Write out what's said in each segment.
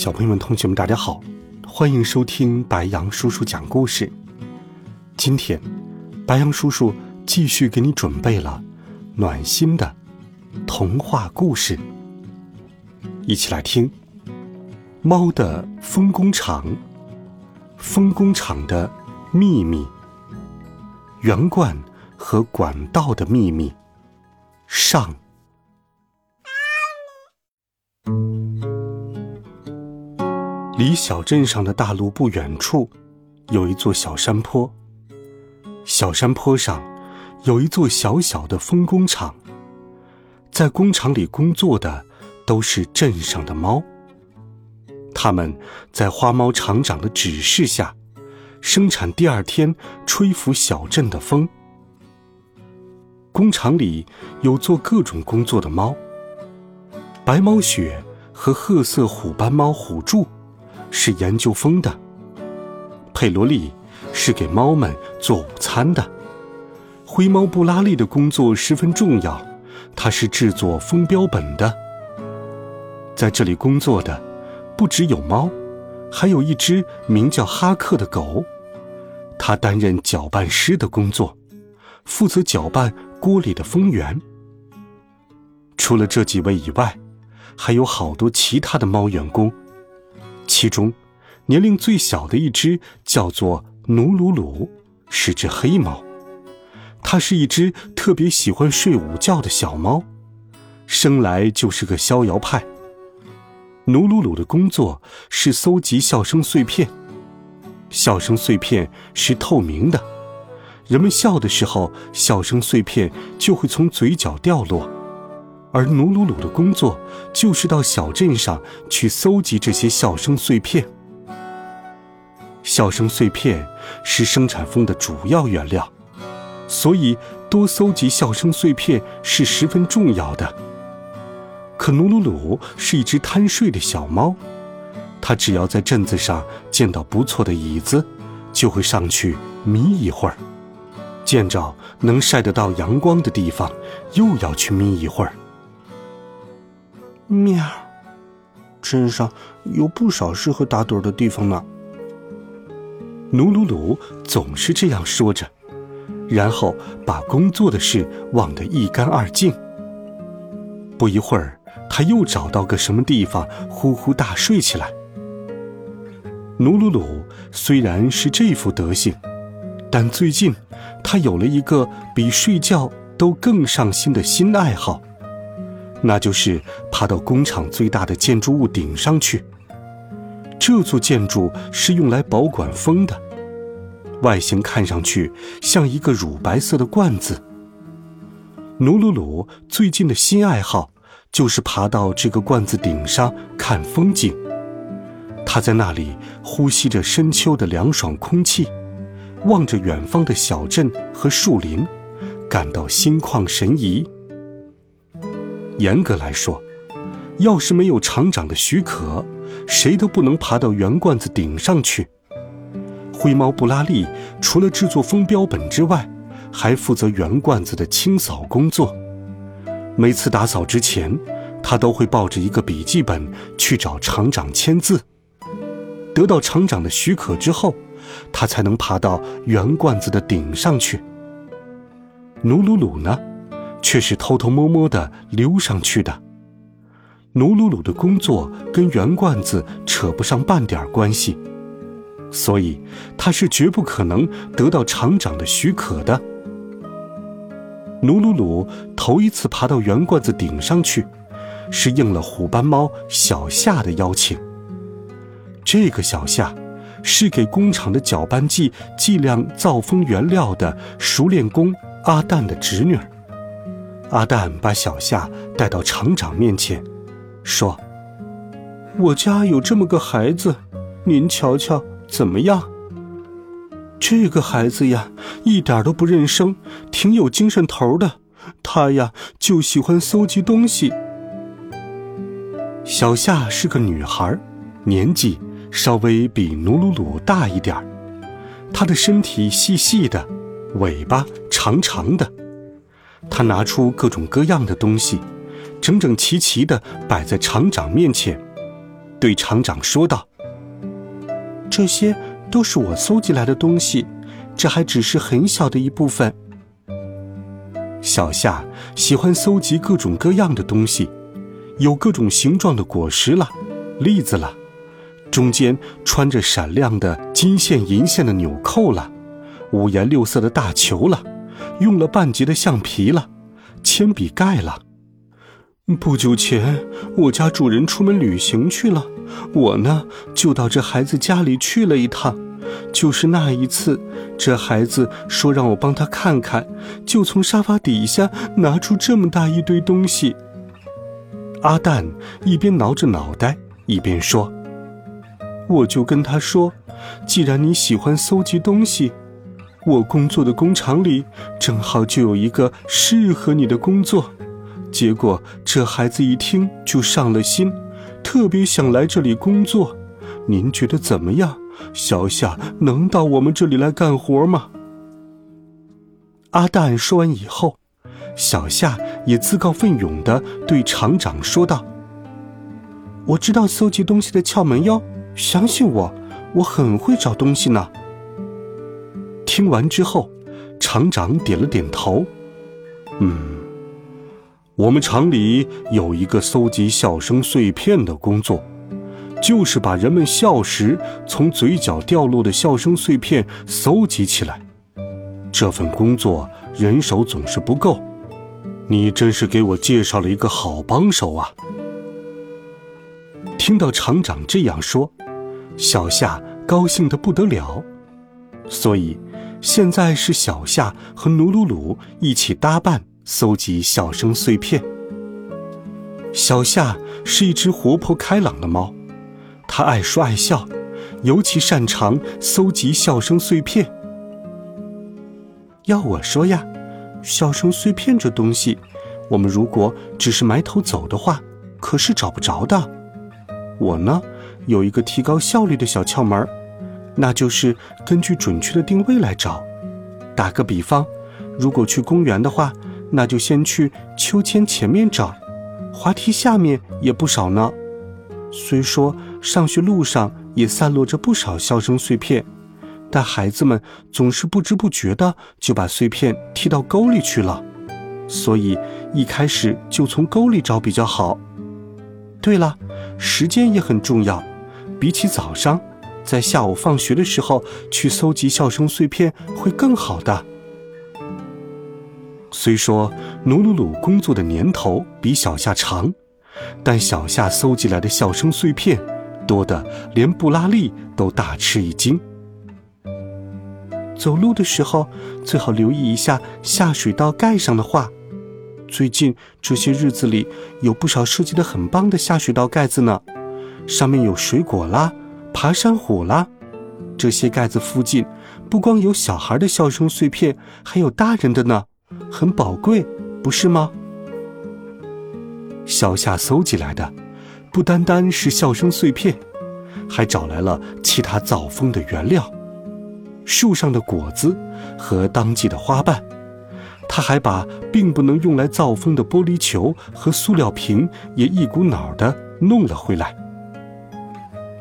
小朋友们、同学们，大家好，欢迎收听白羊叔叔讲故事。今天，白羊叔叔继续给你准备了暖心的童话故事，一起来听《猫的风工厂》《风工厂的秘密》《圆罐和管道的秘密》上。离小镇上的大路不远处，有一座小山坡。小山坡上有一座小小的风工厂，在工厂里工作的都是镇上的猫。他们在花猫厂长的指示下，生产第二天吹拂小镇的风。工厂里有做各种工作的猫：白猫雪和褐色虎斑猫虎柱。是研究风的，佩罗利是给猫们做午餐的，灰猫布拉利的工作十分重要，他是制作风标本的。在这里工作的不只有猫，还有一只名叫哈克的狗，它担任搅拌师的工作，负责搅拌锅里的风源。除了这几位以外，还有好多其他的猫员工。其中，年龄最小的一只叫做努鲁鲁，是只黑猫。它是一只特别喜欢睡午觉的小猫，生来就是个逍遥派。努鲁鲁的工作是搜集笑声碎片，笑声碎片是透明的，人们笑的时候，笑声碎片就会从嘴角掉落。而努鲁鲁的工作就是到小镇上去搜集这些笑声碎片。笑声碎片是生产风的主要原料，所以多搜集笑声碎片是十分重要的。可努鲁鲁是一只贪睡的小猫，它只要在镇子上见到不错的椅子，就会上去眯一会儿；见着能晒得到阳光的地方，又要去眯一会儿。喵，镇上有不少适合打盹的地方呢。努鲁鲁总是这样说着，然后把工作的事忘得一干二净。不一会儿，他又找到个什么地方呼呼大睡起来。努鲁鲁虽然是这副德行，但最近他有了一个比睡觉都更上心的新爱好。那就是爬到工厂最大的建筑物顶上去。这座建筑是用来保管风的，外形看上去像一个乳白色的罐子。努鲁鲁最近的新爱好就是爬到这个罐子顶上看风景。他在那里呼吸着深秋的凉爽空气，望着远方的小镇和树林，感到心旷神怡。严格来说，要是没有厂长的许可，谁都不能爬到圆罐子顶上去。灰猫布拉利除了制作风标本之外，还负责圆罐子的清扫工作。每次打扫之前，他都会抱着一个笔记本去找厂长签字。得到厂长的许可之后，他才能爬到圆罐子的顶上去。努鲁鲁呢？却是偷偷摸摸的溜上去的。努鲁鲁的工作跟圆罐子扯不上半点关系，所以他是绝不可能得到厂长的许可的。努鲁鲁头一次爬到圆罐子顶上去，是应了虎斑猫小夏的邀请。这个小夏，是给工厂的搅拌剂计量造风原料的熟练工阿蛋的侄女儿。阿蛋把小夏带到厂长面前，说：“我家有这么个孩子，您瞧瞧怎么样？”这个孩子呀，一点都不认生，挺有精神头的。他呀，就喜欢搜集东西。小夏是个女孩，年纪稍微比努鲁鲁大一点儿。她的身体细细的，尾巴长长的。他拿出各种各样的东西，整整齐齐的摆在厂长面前，对厂长说道：“这些。”都是我搜集来的东西，这还只是很小的一部分。小夏喜欢搜集各种各样的东西，有各种形状的果实了，栗子了，中间穿着闪亮的金线银线的纽扣了，五颜六色的大球了，用了半截的橡皮了，铅笔盖了。不久前，我家主人出门旅行去了，我呢就到这孩子家里去了一趟。就是那一次，这孩子说让我帮他看看，就从沙发底下拿出这么大一堆东西。阿蛋一边挠着脑袋，一边说：“我就跟他说，既然你喜欢搜集东西，我工作的工厂里正好就有一个适合你的工作。”结果这孩子一听就上了心，特别想来这里工作。您觉得怎么样？小夏能到我们这里来干活吗？阿蛋说完以后，小夏也自告奋勇地对厂长说道：“我知道搜集东西的窍门哟，相信我，我很会找东西呢。”听完之后，厂长点了点头：“嗯。”我们厂里有一个搜集笑声碎片的工作，就是把人们笑时从嘴角掉落的笑声碎片搜集起来。这份工作人手总是不够，你真是给我介绍了一个好帮手啊！听到厂长这样说，小夏高兴得不得了。所以，现在是小夏和努鲁鲁一起搭伴。搜集笑声碎片。小夏是一只活泼开朗的猫，它爱说爱笑，尤其擅长搜集笑声碎片。要我说呀，笑声碎片这东西，我们如果只是埋头走的话，可是找不着的。我呢，有一个提高效率的小窍门，那就是根据准确的定位来找。打个比方，如果去公园的话。那就先去秋千前面找，滑梯下面也不少呢。虽说上学路上也散落着不少笑声碎片，但孩子们总是不知不觉的就把碎片踢到沟里去了，所以一开始就从沟里找比较好。对了，时间也很重要，比起早上，在下午放学的时候去搜集笑声碎片会更好的。虽说努鲁鲁工作的年头比小夏长，但小夏搜集来的笑声碎片多的连布拉利都大吃一惊。走路的时候最好留意一下下水道盖上的话。最近这些日子里有不少设计的很棒的下水道盖子呢，上面有水果啦、爬山虎啦。这些盖子附近不光有小孩的笑声碎片，还有大人的呢。很宝贵，不是吗？小夏搜集来的，不单单是笑声碎片，还找来了其他造风的原料，树上的果子和当季的花瓣。他还把并不能用来造风的玻璃球和塑料瓶也一股脑的弄了回来。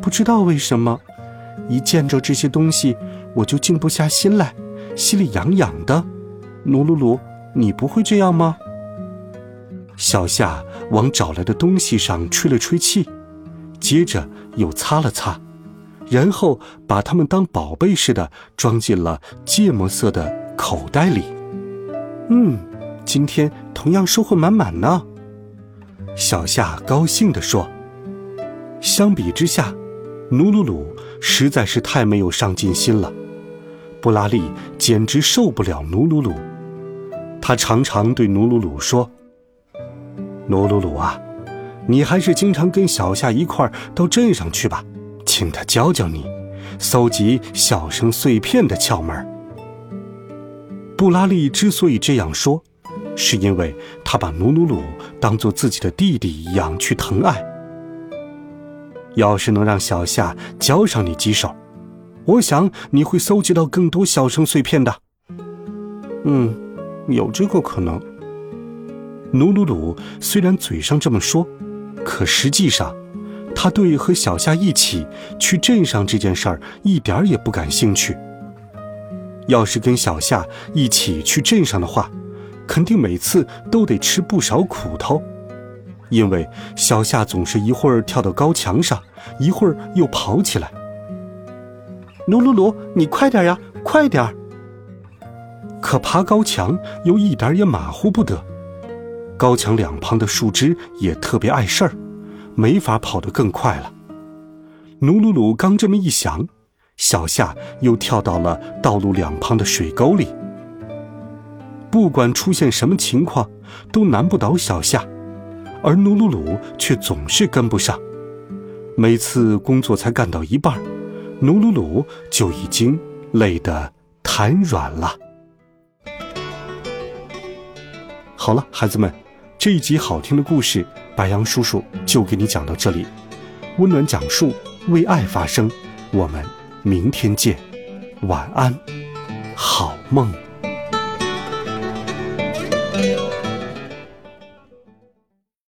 不知道为什么，一见着这些东西，我就静不下心来，心里痒痒的。努鲁鲁，你不会这样吗？小夏往找来的东西上吹了吹气，接着又擦了擦，然后把它们当宝贝似的装进了芥末色的口袋里。嗯，今天同样收获满满呢。小夏高兴地说。相比之下，努鲁鲁实在是太没有上进心了。布拉利简直受不了努鲁鲁。他常常对努鲁鲁说：“努鲁鲁啊，你还是经常跟小夏一块儿到镇上去吧，”请他教教你，搜集小声碎片的窍门。布拉利之所以这样说，是因为他把努努鲁当做自己的弟弟一样去疼爱。要是能让小夏教上你几手，我想你会搜集到更多小声碎片的。嗯，有这个可能。努努鲁虽然嘴上这么说，可实际上，他对和小夏一起去镇上这件事儿一点儿也不感兴趣。要是跟小夏一起去镇上的话，肯定每次都得吃不少苦头，因为小夏总是一会儿跳到高墙上，一会儿又跑起来。努努鲁，你快点呀，快点儿！可爬高墙又一点也马虎不得。高墙两旁的树枝也特别碍事儿，没法跑得更快了。努鲁鲁刚这么一想，小夏又跳到了道路两旁的水沟里。不管出现什么情况，都难不倒小夏，而努鲁鲁却总是跟不上。每次工作才干到一半，努鲁鲁就已经累得瘫软了。好了，孩子们。这一集好听的故事，白杨叔叔就给你讲到这里。温暖讲述，为爱发声。我们明天见，晚安，好梦。